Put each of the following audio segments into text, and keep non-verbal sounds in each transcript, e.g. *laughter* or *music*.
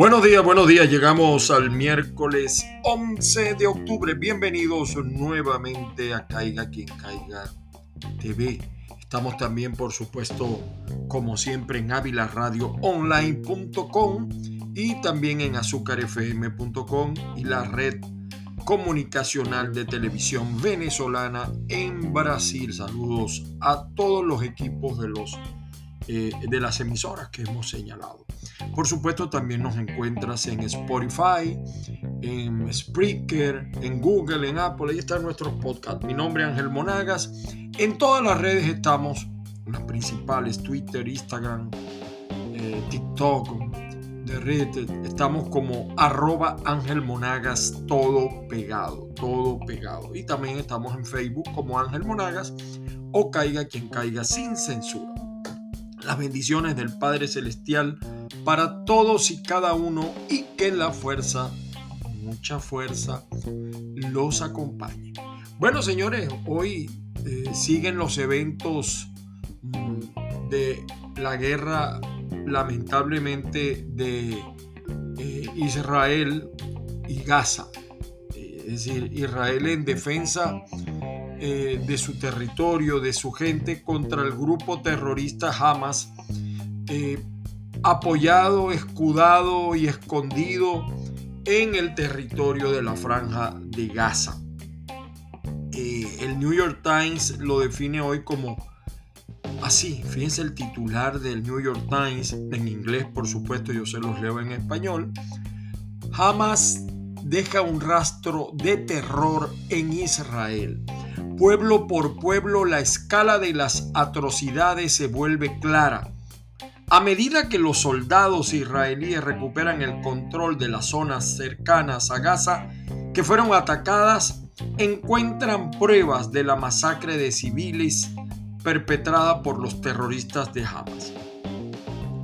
Buenos días, buenos días. Llegamos al miércoles 11 de octubre. Bienvenidos nuevamente a Caiga quien caiga TV. Estamos también, por supuesto, como siempre, en avilaradioonline.com y también en azúcarfm.com y la red comunicacional de televisión venezolana en Brasil. Saludos a todos los equipos de los eh, de las emisoras que hemos señalado. Por supuesto, también nos encuentras en Spotify, en Spreaker, en Google, en Apple. Ahí están nuestros podcasts. Mi nombre es Ángel Monagas. En todas las redes estamos, las principales, Twitter, Instagram, eh, TikTok, de Reddit. Estamos como arroba Ángel Monagas, todo pegado, todo pegado. Y también estamos en Facebook como Ángel Monagas o caiga quien caiga sin censura las bendiciones del Padre Celestial para todos y cada uno y que la fuerza, mucha fuerza, los acompañe. Bueno, señores, hoy eh, siguen los eventos mm, de la guerra, lamentablemente, de eh, Israel y Gaza. Eh, es decir, Israel en defensa de su territorio, de su gente contra el grupo terrorista Hamas, apoyado, escudado y escondido en el territorio de la franja de Gaza. Eh, el New York Times lo define hoy como así, fíjense el titular del New York Times, en inglés por supuesto, yo se los leo en español. Hamas deja un rastro de terror en Israel. Pueblo por pueblo la escala de las atrocidades se vuelve clara. A medida que los soldados israelíes recuperan el control de las zonas cercanas a Gaza que fueron atacadas, encuentran pruebas de la masacre de civiles perpetrada por los terroristas de Hamas.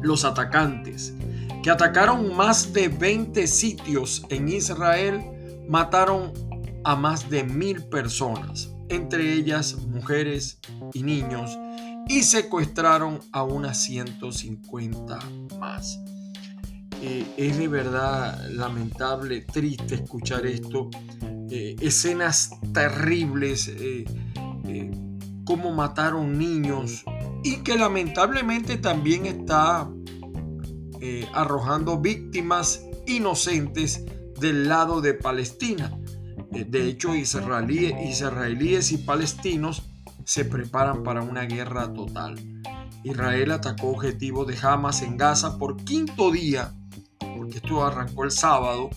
Los atacantes, que atacaron más de 20 sitios en Israel, mataron a más de mil personas entre ellas mujeres y niños, y secuestraron a unas 150 más. Eh, es de verdad lamentable, triste escuchar esto. Eh, escenas terribles, eh, cómo mataron niños y que lamentablemente también está arrojando víctimas inocentes del lado de Palestina. De hecho, israelíes, y palestinos se preparan para una guerra total. Israel atacó objetivos de Hamas en Gaza por quinto día, porque esto arrancó el sábado,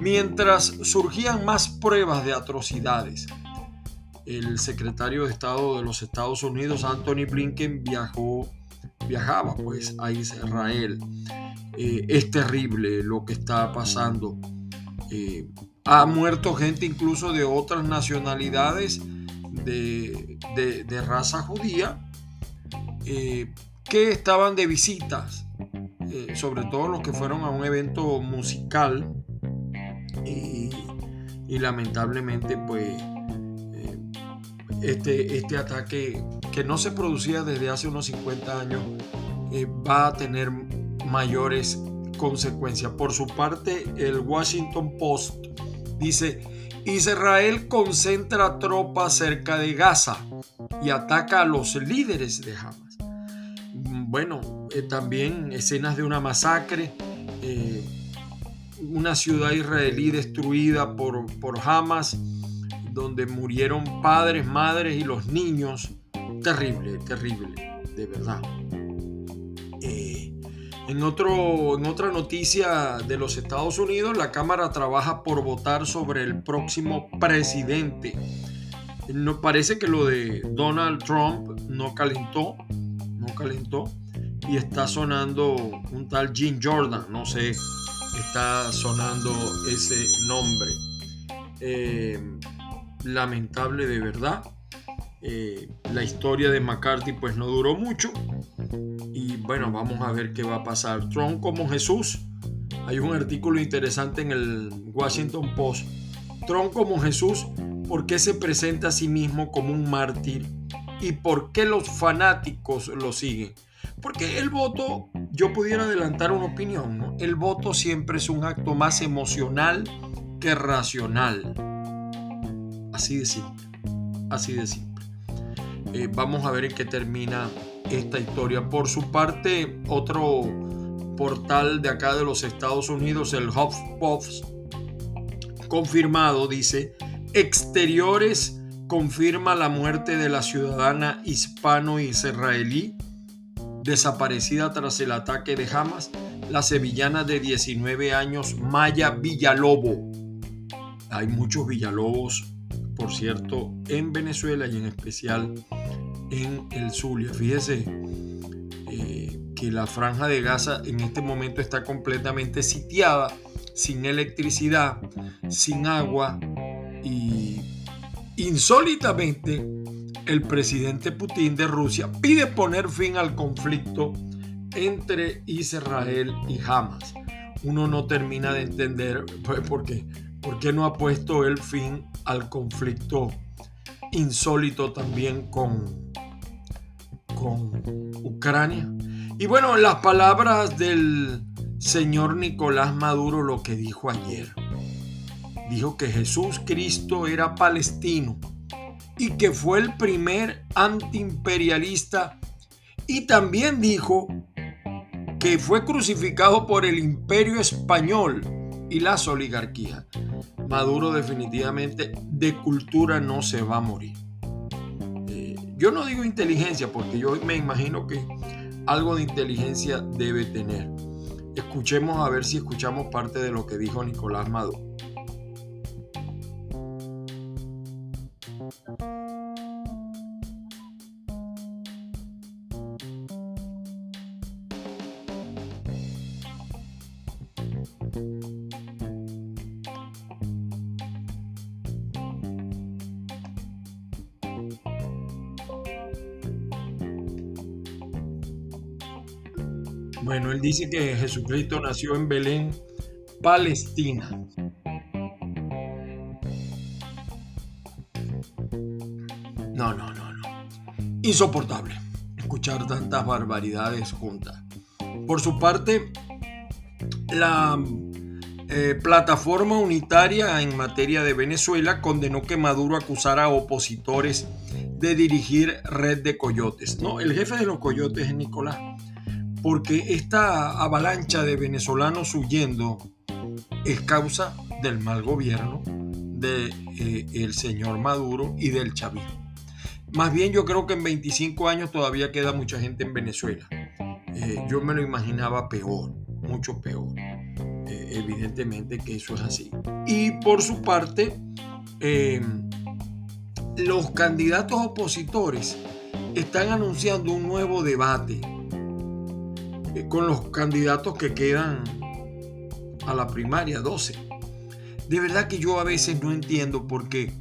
mientras surgían más pruebas de atrocidades. El secretario de Estado de los Estados Unidos, Anthony Blinken, viajó, viajaba pues a Israel. Eh, es terrible lo que está pasando. Eh, ha muerto gente incluso de otras nacionalidades de, raza judía eh, que estaban de visitas, eh, sobre todo los que fueron a un evento musical y, lamentablemente pues eh, este, este ataque que no se producía desde hace unos 50 años va a tener mayores consecuencias. Por su parte, el Washington Post Dice, Israel concentra tropas cerca de Gaza y ataca a los líderes de Hamas. Bueno, eh, también escenas de una masacre, eh, una ciudad israelí destruida por, por Hamas, donde murieron padres, madres y los niños. Terrible, terrible, de verdad. En, otro, en otra noticia de los Estados Unidos, la Cámara trabaja por votar sobre el próximo presidente. No, parece que lo de Donald Trump no calentó, no calentó, y está sonando un tal Jim Jordan, no sé, está sonando ese nombre. Eh, lamentable de verdad. Eh, la historia de McCarthy pues no duró mucho bueno, vamos a ver qué va a pasar. Trump como Jesús. Hay un artículo interesante en el Washington Post. Trump como Jesús, ¿por qué se presenta a sí mismo como un mártir? ¿Y por qué los fanáticos lo siguen? Porque el voto yo pudiera adelantar una opinión. El voto siempre es un acto más emocional que racional. Así de simple. Así de simple. Eh, vamos a ver en qué termina esta historia. Por su parte, otro portal de acá de los Estados Unidos, el HuffPost, confirmado, dice, exteriores confirma la muerte de la ciudadana hispano-israelí desaparecida tras el ataque de Hamas, la sevillana de 19 años Maya Villalobo. Hay muchos Villalobos, por cierto, en Venezuela y en especial en el Zulia. Fíjese eh, que la franja de Gaza en este momento está completamente sitiada, sin electricidad, sin agua y insólitamente el presidente Putin de Rusia pide poner fin al conflicto entre Israel y Hamas. Uno no termina de entender pues, por qué, por qué no ha puesto el fin al conflicto insólito también con, con Ucrania. Y bueno, las palabras del señor Nicolás Maduro, lo que dijo ayer. Dijo que Jesús Cristo era palestino y que fue el primer antiimperialista y también dijo que fue crucificado por el imperio español y las oligarquías. Maduro definitivamente de cultura no se va a morir. Eh, yo no digo inteligencia porque yo me imagino que algo de inteligencia debe tener. Escuchemos a ver si escuchamos parte de lo que dijo Nicolás Maduro. Bueno, él dice que Jesucristo nació en Belén, Palestina. No, no, no, no. Insoportable escuchar tantas barbaridades juntas. Por su parte, la eh, plataforma unitaria en materia de Venezuela condenó que Maduro acusara a opositores de dirigir red de coyotes. No, el jefe de los coyotes es Nicolás porque esta avalancha de venezolanos huyendo es causa del mal gobierno del de, eh, señor Maduro y del chavismo. Más bien yo creo que en 25 años todavía queda mucha gente en Venezuela. Eh, yo me lo imaginaba peor, mucho peor. Eh, evidentemente que eso es así. Y por su parte, los candidatos opositores están anunciando un nuevo debate con los candidatos que quedan a la primaria, 12. De verdad que yo a veces no entiendo por qué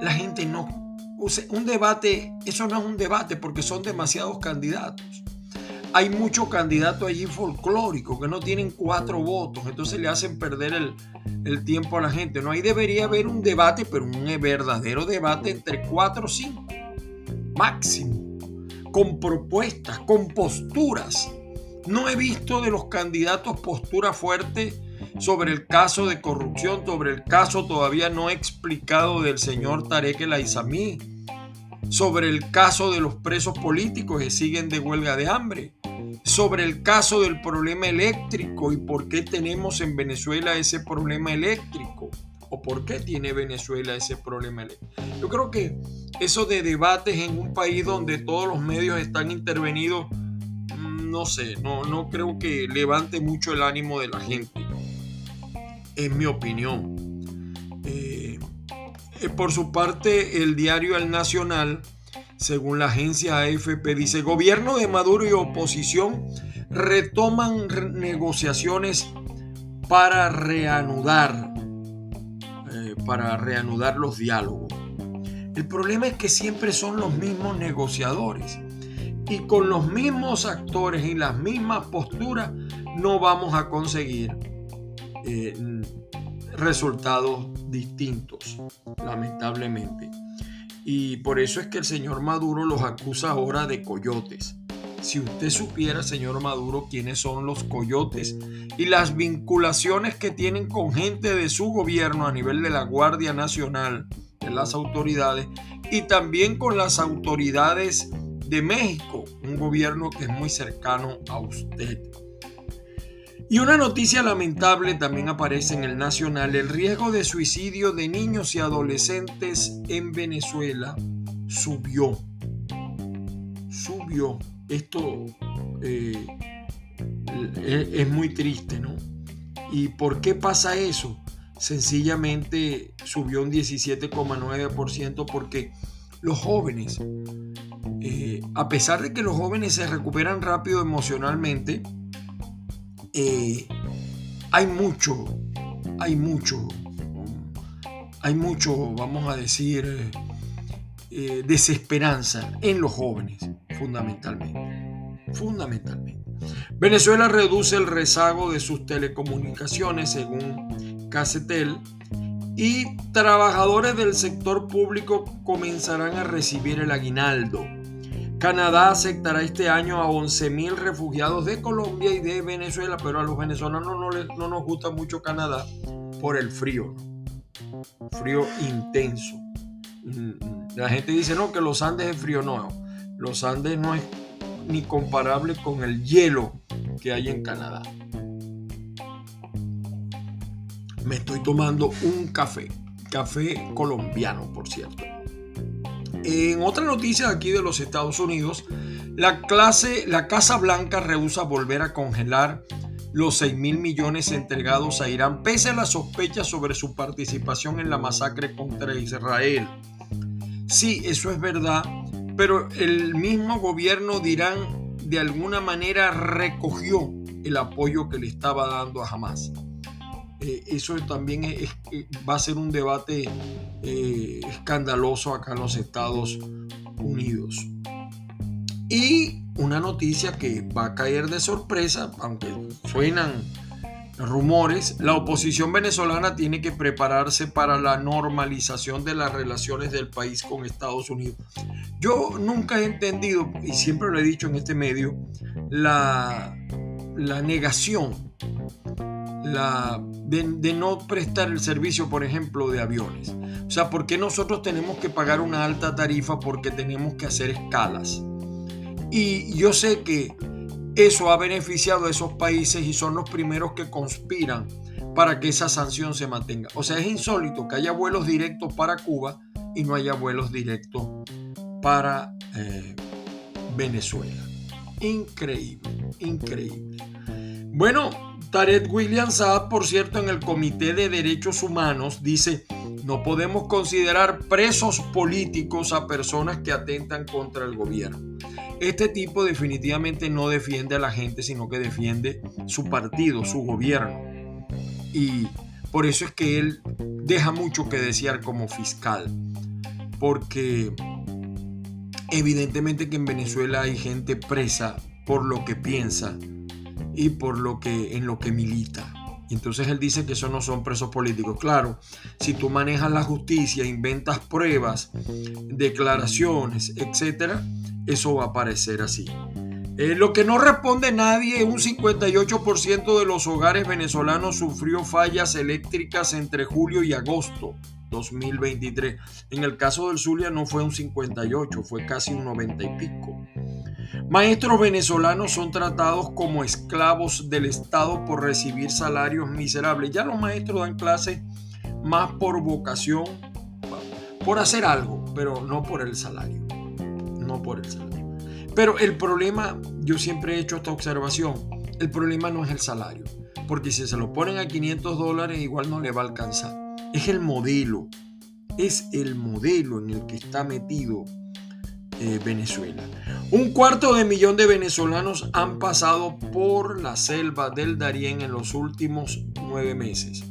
la gente no... Un debate, eso no es un debate porque son demasiados candidatos. Hay muchos candidatos allí folclóricos que no tienen cuatro votos, entonces le hacen perder el, el tiempo a la gente. No, ahí debería haber un debate, pero un verdadero debate entre cuatro o cinco, máximo, con propuestas, con posturas no he visto de los candidatos postura fuerte sobre el caso de corrupción, sobre el caso todavía no explicado del señor Tarek El Aizamí, sobre el caso de los presos políticos que siguen de huelga de hambre, sobre el caso del problema eléctrico y por qué tenemos en Venezuela ese problema eléctrico o por qué tiene Venezuela ese problema eléctrico. Yo creo que eso de debates en un país donde todos los medios están intervenidos no sé, no, no creo que levante mucho el ánimo de la gente, en mi opinión. Eh, eh, por su parte, el diario El Nacional, según la agencia AFP, dice, gobierno de Maduro y oposición retoman negociaciones para reanudar, eh, para reanudar los diálogos. El problema es que siempre son los mismos negociadores y con los mismos actores y las mismas posturas no vamos a conseguir eh, resultados distintos, lamentablemente. Y por eso es que el señor Maduro los acusa ahora de coyotes. Si usted supiera, señor Maduro, quiénes son los coyotes y las vinculaciones que tienen con gente de su gobierno a nivel de la Guardia Nacional, de las autoridades, y también con las autoridades de México, un gobierno que es muy cercano a usted. Y una noticia lamentable también aparece en el Nacional, el riesgo de suicidio de niños y adolescentes en Venezuela subió. Subió. Esto eh, es muy triste, ¿no? ¿Y por qué pasa eso? Sencillamente subió un 17,9% porque los jóvenes, eh, a pesar de que los jóvenes se recuperan rápido emocionalmente, eh, hay mucho, hay mucho, hay mucho, vamos a decir, eh, desesperanza en los jóvenes, fundamentalmente. Fundamentalmente. Venezuela reduce el rezago de sus telecomunicaciones, según Casetel, y trabajadores del sector público comenzarán a recibir el aguinaldo. Canadá aceptará este año a 11.000 refugiados de Colombia y de Venezuela, pero a los venezolanos no, no nos gusta mucho Canadá por el frío. Frío intenso. Mm, la gente dice, no, que los Andes es frío. No, los Andes no es ni comparable con el hielo que hay en Canadá. Me estoy tomando un café, café colombiano, por cierto. En otra noticia aquí de los Estados Unidos, la, clase, la Casa Blanca rehúsa volver a congelar los 6 mil millones entregados a Irán, pese a las sospechas sobre su participación en la masacre contra Israel. Sí, eso es verdad, pero el mismo gobierno de Irán de alguna manera recogió el apoyo que le estaba dando a Hamas. Eh, eso también va a ser un debate eh, escandaloso acá en los Estados Unidos. Y una noticia que va a caer de sorpresa, aunque suenan rumores, la oposición venezolana tiene que prepararse para la normalización de las relaciones del país con Estados Unidos. Yo nunca he entendido, y siempre lo he dicho en este medio, la, la negación la, de, no prestar el servicio, por ejemplo, de aviones. O sea, ¿por qué nosotros tenemos que pagar una alta tarifa porque tenemos que hacer escalas? Y yo sé que eso ha beneficiado a esos países y son los primeros que conspiran para que esa sanción se mantenga. O sea, es insólito que haya vuelos directos para Cuba y no haya vuelos directos para eh, Venezuela. Increíble, increíble. Bueno, Tarek William Saab, por cierto, en el Comité de Derechos Humanos, dice, no podemos considerar presos políticos a personas que atentan contra el gobierno. Este tipo definitivamente no defiende a la gente, sino que defiende su partido, su gobierno. Y por eso es que él deja mucho que desear como fiscal. Porque evidentemente que en Venezuela hay gente presa por lo que piensa y por lo que en lo que milita. Entonces él dice que eso no son presos políticos. Claro, si tú manejas la justicia, inventas pruebas, declaraciones, etcétera, eso va a parecer así. Eh, lo que no responde nadie, un 58% de los hogares venezolanos sufrió fallas eléctricas entre julio y agosto 2023. En el caso del Zulia no fue un 58, fue casi un 90 y pico. Maestros venezolanos son tratados como esclavos del Estado por recibir salarios miserables. Ya los maestros dan clases más por vocación, por hacer algo, pero no por el salario no por el salario. Pero el problema, yo siempre he hecho esta observación, el problema no es el salario, porque si se lo ponen a 500 dólares igual no le va a alcanzar. Es el modelo, es el modelo en el que está metido eh, Venezuela. Un cuarto de millón de venezolanos han pasado por la selva del Darién en los últimos nueve meses.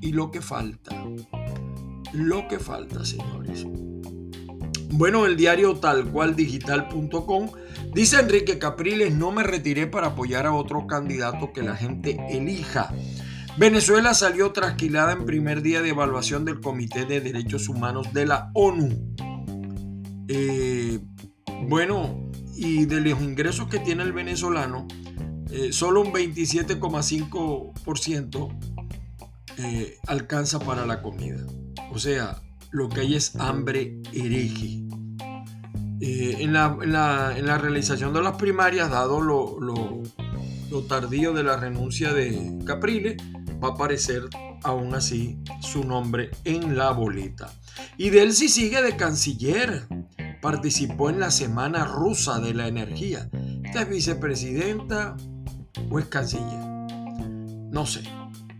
Y lo que falta, lo que falta, señores, bueno, el diario tal cual digital.com dice Enrique Capriles, no me retiré para apoyar a otro candidato que la gente elija. Venezuela salió trasquilada en primer día de evaluación del Comité de Derechos Humanos de la ONU. Eh, bueno, y de los ingresos que tiene el venezolano, eh, solo un 27,5% eh, alcanza para la comida. O sea, lo que hay es hambre hereje. Eh, en, la, realización de las primarias, dado lo, lo, tardío de la renuncia de Capriles, va a aparecer aún así su nombre en la boleta. Y de él sí sigue de canciller. Participó en la Semana Rusa de la Energía. ¿Esta es vicepresidenta o es canciller? No sé.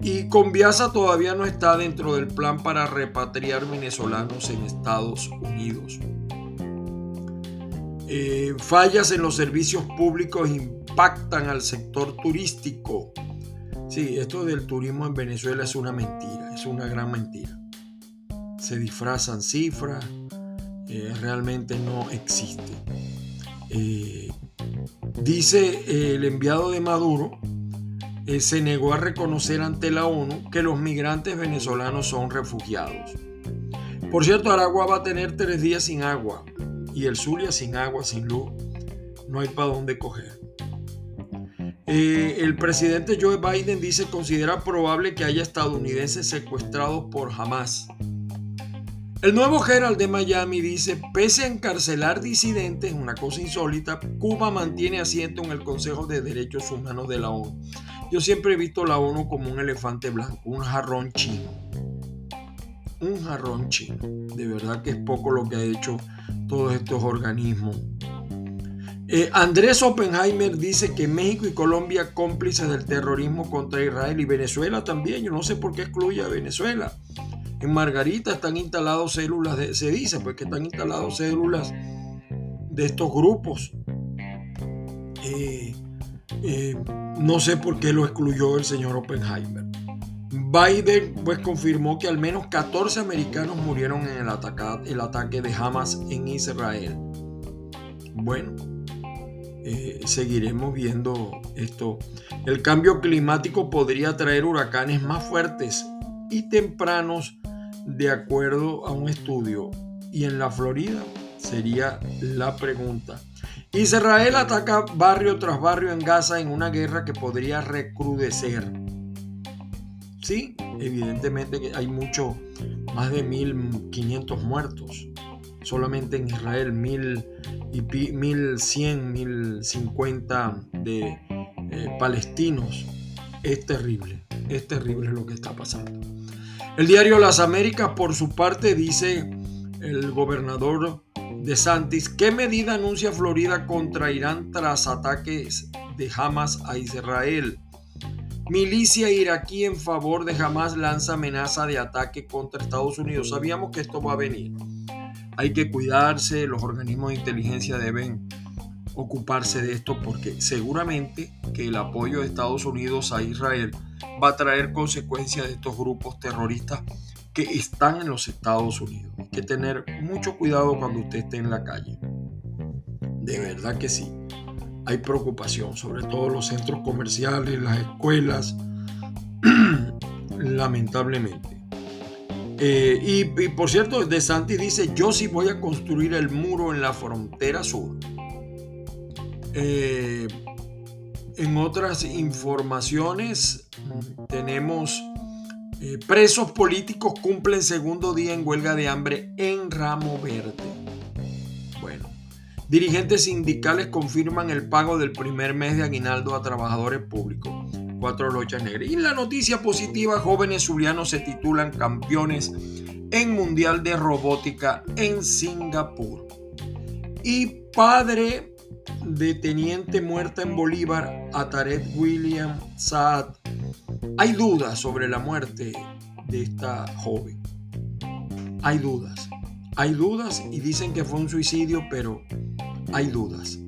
Y Conviasa todavía no está dentro del plan para repatriar venezolanos en Estados Unidos. Eh, fallas en los servicios públicos impactan al sector turístico. Sí, esto del turismo en Venezuela es una mentira, es una gran mentira. Se disfrazan cifras, eh, realmente no existe. Eh, dice el enviado de Maduro eh, se negó a reconocer ante la ONU que los migrantes venezolanos son refugiados. Por cierto, Aragua va a tener tres días sin agua y el Zulia sin agua, sin luz. No hay para dónde coger. Eh, el presidente Joe Biden dice considera probable que haya estadounidenses secuestrados por Hamas. El nuevo Herald de Miami dice, pese a encarcelar disidentes, una cosa insólita, Cuba mantiene asiento en el Consejo de Derechos Humanos de la ONU. Yo siempre he visto la ONU como un elefante blanco, un jarrón chino. Un jarrón chino. De verdad que es poco lo que ha hecho todos estos organismos. Eh, Andrés Oppenheimer dice que México y Colombia cómplices del terrorismo contra Israel y Venezuela también. Yo no sé por qué excluye a Venezuela. En Margarita están instalados células, de, se dice pues que están instalados células de estos grupos. Eh, eh, no sé por qué lo excluyó el señor Oppenheimer. Biden pues confirmó que al menos 14 americanos murieron en el, el ataque de Hamas en Israel. Bueno, eh, seguiremos viendo esto. El cambio climático podría traer huracanes más fuertes y tempranos de acuerdo a un estudio. Y en la Florida sería la pregunta. Israel ataca barrio tras barrio en Gaza en una guerra que podría recrudecer. Sí, evidentemente que hay mucho, más de 1.500 muertos. Solamente en Israel, mil y 1.100, 1.050 de eh, palestinos. Es terrible, es terrible lo que está pasando. El diario Las Américas, por su parte, dice el gobernador de Santis, ¿qué medida anuncia Florida contra Irán tras ataques de Hamas a Israel? Milicia iraquí en favor de Hamas lanza amenaza de ataque contra Estados Unidos. Sabíamos que esto va a venir. Hay que cuidarse, los organismos de inteligencia deben ocuparse de esto porque seguramente que el apoyo de Estados Unidos a Israel va a traer consecuencias de estos grupos terroristas que están en los Estados Unidos. Hay que tener mucho cuidado cuando usted esté en la calle. De verdad que sí. Hay preocupación, sobre todo los centros comerciales, las escuelas, *clears throat* lamentablemente. Eh, y, por cierto, De Santi dice, yo sí voy a construir el muro en la frontera sur. Eh, en otras informaciones tenemos eh, presos políticos cumplen segundo día en huelga de hambre en Ramo Verde. Bueno, dirigentes sindicales confirman el pago del primer mes de aguinaldo a trabajadores públicos. Cuatro lochas negras. Y la noticia positiva, jóvenes zulianos se titulan campeones en Mundial de Robótica en Singapur. Y padre de teniente muerta en Bolívar, Ataret William Saad hay dudas sobre la muerte de esta joven. Hay dudas. Hay dudas y dicen que fue un suicidio, pero hay dudas.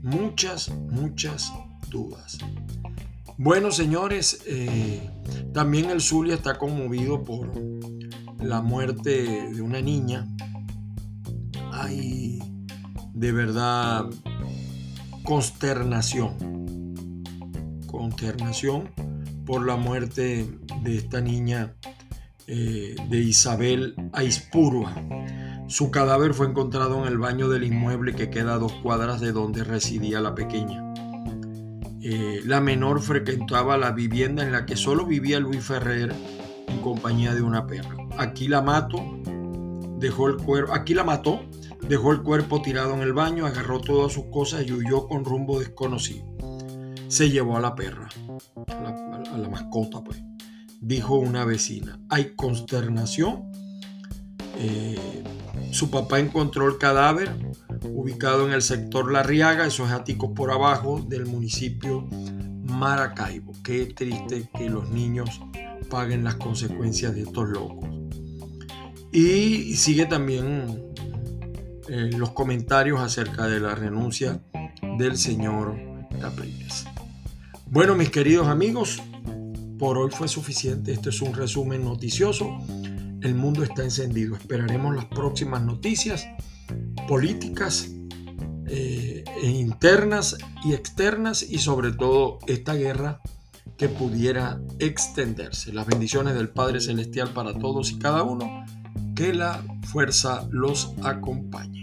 Muchas, muchas dudas. Bueno, señores, eh, también el Zulia está conmovido por la muerte de una niña. Hay de verdad consternación. Consternación por la muerte de esta niña eh, de Isabel Aispurua. Su cadáver fue encontrado en el baño del inmueble que queda a dos cuadras de donde residía la pequeña. Eh, la menor frecuentaba la vivienda en la que solo vivía Luis Ferrer en compañía de una perra. Aquí la mató, dejó el cuerpo, aquí la mató, dejó el cuerpo tirado en el baño, agarró todas sus cosas y huyó con rumbo desconocido. Se llevó a la perra, a la mascota, pues dijo una vecina. Hay consternación. Eh, su papá encontró el cadáver ubicado en el sector La Riaga, esos áticos por abajo del municipio Maracaibo. Qué triste que los niños paguen las consecuencias de estos locos. Y sigue también eh, los comentarios acerca de la renuncia del señor Capriles. Bueno, mis queridos amigos, por hoy fue suficiente. Este es un resumen noticioso. El mundo está encendido. Esperaremos las próximas noticias políticas eh, e internas y externas y sobre todo esta guerra que pudiera extenderse. Las bendiciones del Padre Celestial para todos y cada uno. Que la fuerza los acompañe.